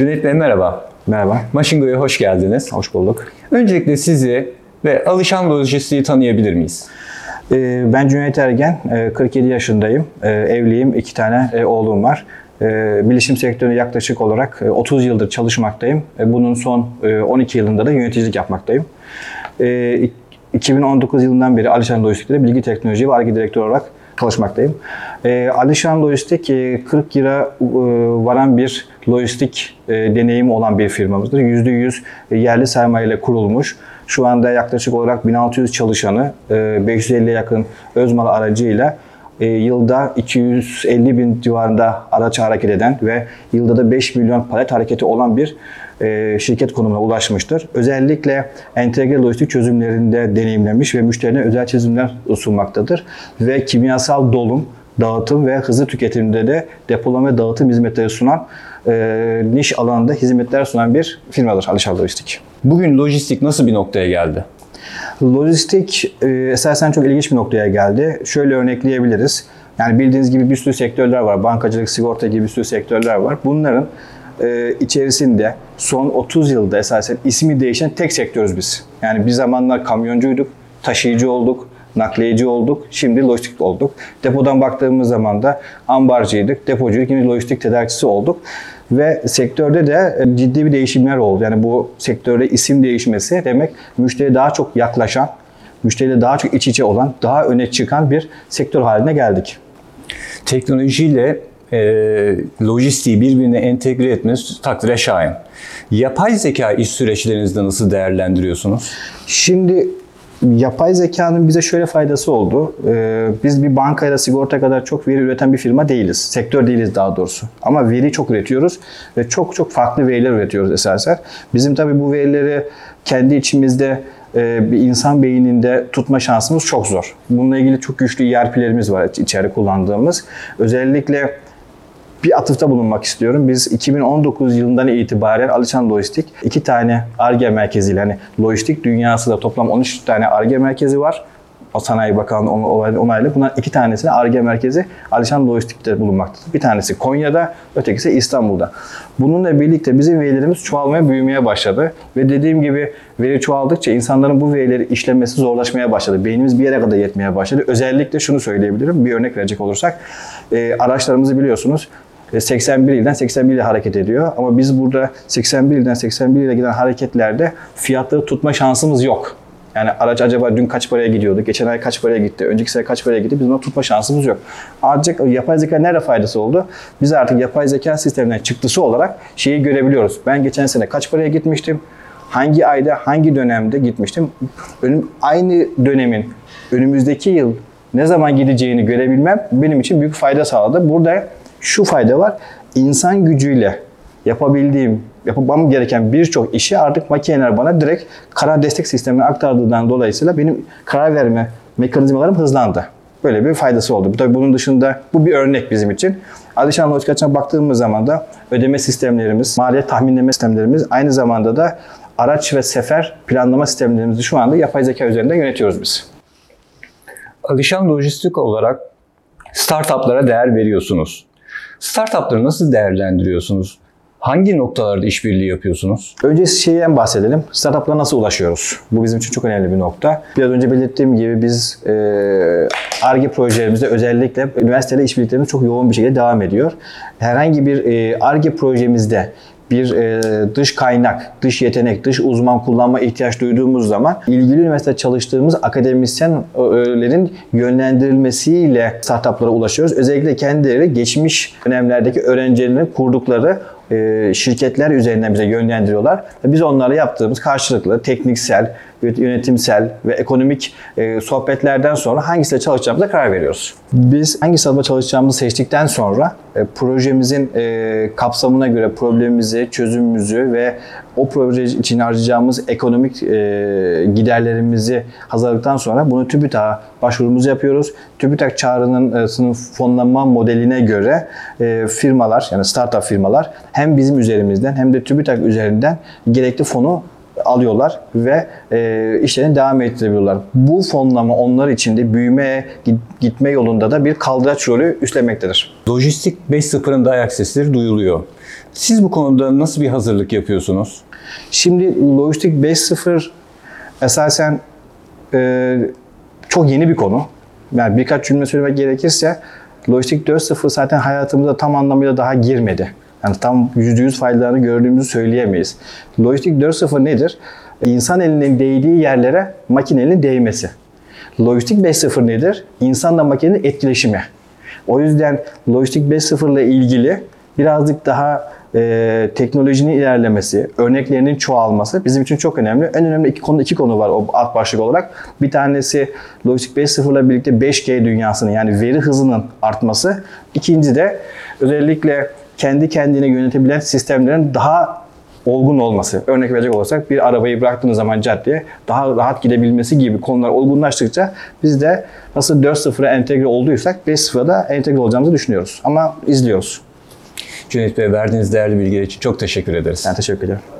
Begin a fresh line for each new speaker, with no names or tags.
Cüneyt Bey merhaba.
Merhaba.
Maşingo'ya hoş geldiniz.
Hoş bulduk.
Öncelikle sizi ve Alışan Lojistiği tanıyabilir miyiz?
Ee, ben Cüneyt Ergen, e, 47 yaşındayım. E, Evliyim, iki tane e, oğlum var. E, Bilişim sektöründe yaklaşık olarak e, 30 yıldır çalışmaktayım. E, Bunun son e, 12 yılında da yöneticilik yapmaktayım. E, ik- 2019 yılından beri Alişan Lojistik'te bilgi teknoloji ve ARGE direktörü olarak çalışmaktayım. E, Alişan Lojistik e, 40 yıla e, varan bir lojistik e, deneyimi olan bir firmamızdır. %100 yerli sermaye ile kurulmuş. Şu anda yaklaşık olarak 1600 çalışanı, e, 550'ye yakın özmal aracıyla e, yılda 250 bin civarında araç hareket eden ve yılda da 5 milyon palet hareketi olan bir e, şirket konumuna ulaşmıştır. Özellikle entegre lojistik çözümlerinde deneyimlemiş ve müşterine özel çözümler sunmaktadır. Ve kimyasal dolum, dağıtım ve hızlı tüketimde de depolama ve dağıtım hizmetleri sunan e, niş alanında hizmetler sunan bir firmadır Alişan Lojistik.
Bugün lojistik nasıl bir noktaya geldi?
Lojistik e, esasen çok ilginç bir noktaya geldi. Şöyle örnekleyebiliriz. Yani bildiğiniz gibi bir sürü sektörler var. Bankacılık, sigorta gibi bir sürü sektörler var. Bunların e, içerisinde son 30 yılda esasen ismi değişen tek sektörüz biz. Yani bir zamanlar kamyoncuyduk, taşıyıcı olduk, nakliyeci olduk, şimdi lojistik olduk. Depodan baktığımız zaman da ambarcıydık, depocuyduk, şimdi lojistik tedarikçisi olduk. Ve sektörde de e, ciddi bir değişimler oldu. Yani bu sektörde isim değişmesi demek müşteriye daha çok yaklaşan, müşteriyle daha çok iç içe olan, daha öne çıkan bir sektör haline geldik.
Teknolojiyle e, lojistiği birbirine entegre etmeniz takdire şayan. Yapay zeka iş süreçlerinizde nasıl değerlendiriyorsunuz?
Şimdi yapay zekanın bize şöyle faydası oldu. Ee, biz bir bankayla sigorta kadar çok veri üreten bir firma değiliz. Sektör değiliz daha doğrusu. Ama veri çok üretiyoruz ve çok çok farklı veriler üretiyoruz esasen. Bizim tabii bu verileri kendi içimizde e, bir insan beyninde tutma şansımız çok zor. Bununla ilgili çok güçlü ERP'lerimiz var içeri kullandığımız. Özellikle bir atıfta bulunmak istiyorum. Biz 2019 yılından itibaren Alişan Lojistik iki tane ARGE merkeziyle hani lojistik dünyası da toplam 13 tane ARGE merkezi var. O Sanayi Bakanlığı on- onaylı. Bunlar iki tanesi ARGE merkezi Alişan Lojistik'te bulunmaktadır. Bir tanesi Konya'da, ötekisi İstanbul'da. Bununla birlikte bizim verilerimiz çoğalmaya, büyümeye başladı. Ve dediğim gibi veri çoğaldıkça insanların bu verileri işlemesi zorlaşmaya başladı. Beynimiz bir yere kadar yetmeye başladı. Özellikle şunu söyleyebilirim, bir örnek verecek olursak. e, araçlarımızı biliyorsunuz 81 ilden 81 ile hareket ediyor. Ama biz burada 81 ilden 81 ile giden hareketlerde fiyatları tutma şansımız yok. Yani araç acaba dün kaç paraya gidiyordu, geçen ay kaç paraya gitti, önceki sene kaç paraya gitti biz bunu tutma şansımız yok. Ancak yapay zeka nerede faydası oldu? Biz artık yapay zeka sisteminden çıktısı olarak şeyi görebiliyoruz. Ben geçen sene kaç paraya gitmiştim, hangi ayda, hangi dönemde gitmiştim. Önüm, aynı dönemin önümüzdeki yıl ne zaman gideceğini görebilmem benim için büyük fayda sağladı. Burada şu fayda var. İnsan gücüyle yapabildiğim, yapmam gereken birçok işi artık makineler bana direkt karar destek sistemine aktardığından dolayısıyla benim karar verme mekanizmalarım hızlandı. Böyle bir faydası oldu. Tabii bunun dışında bu bir örnek bizim için. Lojistik açısından baktığımız zaman da ödeme sistemlerimiz, maliyet tahminleme sistemlerimiz aynı zamanda da araç ve sefer planlama sistemlerimizi şu anda yapay zeka üzerinden yönetiyoruz biz.
Alışan Lojistik olarak startuplara değer veriyorsunuz. Startupları nasıl değerlendiriyorsunuz? Hangi noktalarda işbirliği yapıyorsunuz?
Önce şeyden bahsedelim. Startup'lara nasıl ulaşıyoruz? Bu bizim için çok önemli bir nokta. Biraz önce belirttiğim gibi biz e, ARGE projelerimizde özellikle üniversiteyle işbirliklerimiz çok yoğun bir şekilde devam ediyor. Herhangi bir e, ARGE projemizde bir e, dış kaynak, dış yetenek, dış uzman kullanma ihtiyaç duyduğumuz zaman ilgili üniversitede çalıştığımız akademisyenlerin yönlendirilmesiyle startuplara ulaşıyoruz. Özellikle kendileri geçmiş dönemlerdeki öğrencilerin kurdukları şirketler üzerinden bize yönlendiriyorlar. Biz onlarla yaptığımız karşılıklı tekniksel, yönetimsel ve ekonomik e, sohbetlerden sonra hangisiyle çalışacağımıza karar veriyoruz. Biz hangi sınıfta çalışacağımızı seçtikten sonra e, projemizin e, kapsamına göre problemimizi, çözümümüzü ve o proje için harcayacağımız ekonomik e, giderlerimizi hazırladıktan sonra bunu TÜBİTAK'a başvurumuzu yapıyoruz. TÜBİTAK çağrının e, sınıf fonlama modeline göre e, firmalar yani startup firmalar hem bizim üzerimizden hem de TÜBİTAK üzerinden gerekli fonu alıyorlar ve e, işlerini devam ettirebiliyorlar. Bu fonlama onlar için de büyümeye gitme yolunda da bir kaldıraç rolü üstlenmektedir.
Lojistik 5.0'ın da ayak sesleri duyuluyor. Siz bu konuda nasıl bir hazırlık yapıyorsunuz?
Şimdi Lojistik 5.0 esasen e, çok yeni bir konu. Yani birkaç cümle söylemek gerekirse Lojistik 4.0 zaten hayatımıza tam anlamıyla daha girmedi. Yani tam %100 faydalarını gördüğümüzü söyleyemeyiz. Lojistik 4.0 nedir? İnsan elinin değdiği yerlere makinenin değmesi. Lojistik 5.0 nedir? İnsanla makinenin etkileşimi. O yüzden Lojistik 5.0 ile ilgili birazcık daha e, teknolojinin ilerlemesi, örneklerinin çoğalması bizim için çok önemli. En önemli iki konu iki konu var o alt başlık olarak. Bir tanesi Lojistik 5.0 ile birlikte 5G dünyasının yani veri hızının artması. İkinci de özellikle kendi kendine yönetebilen sistemlerin daha olgun olması. Örnek verecek olursak bir arabayı bıraktığınız zaman caddeye daha rahat gidebilmesi gibi konular olgunlaştıkça biz de nasıl 4.0'a entegre olduysak 5.0'a da entegre olacağımızı düşünüyoruz. Ama izliyoruz.
Cüneyt Bey verdiğiniz değerli bilgiler için çok teşekkür ederiz.
Ben teşekkür ederim.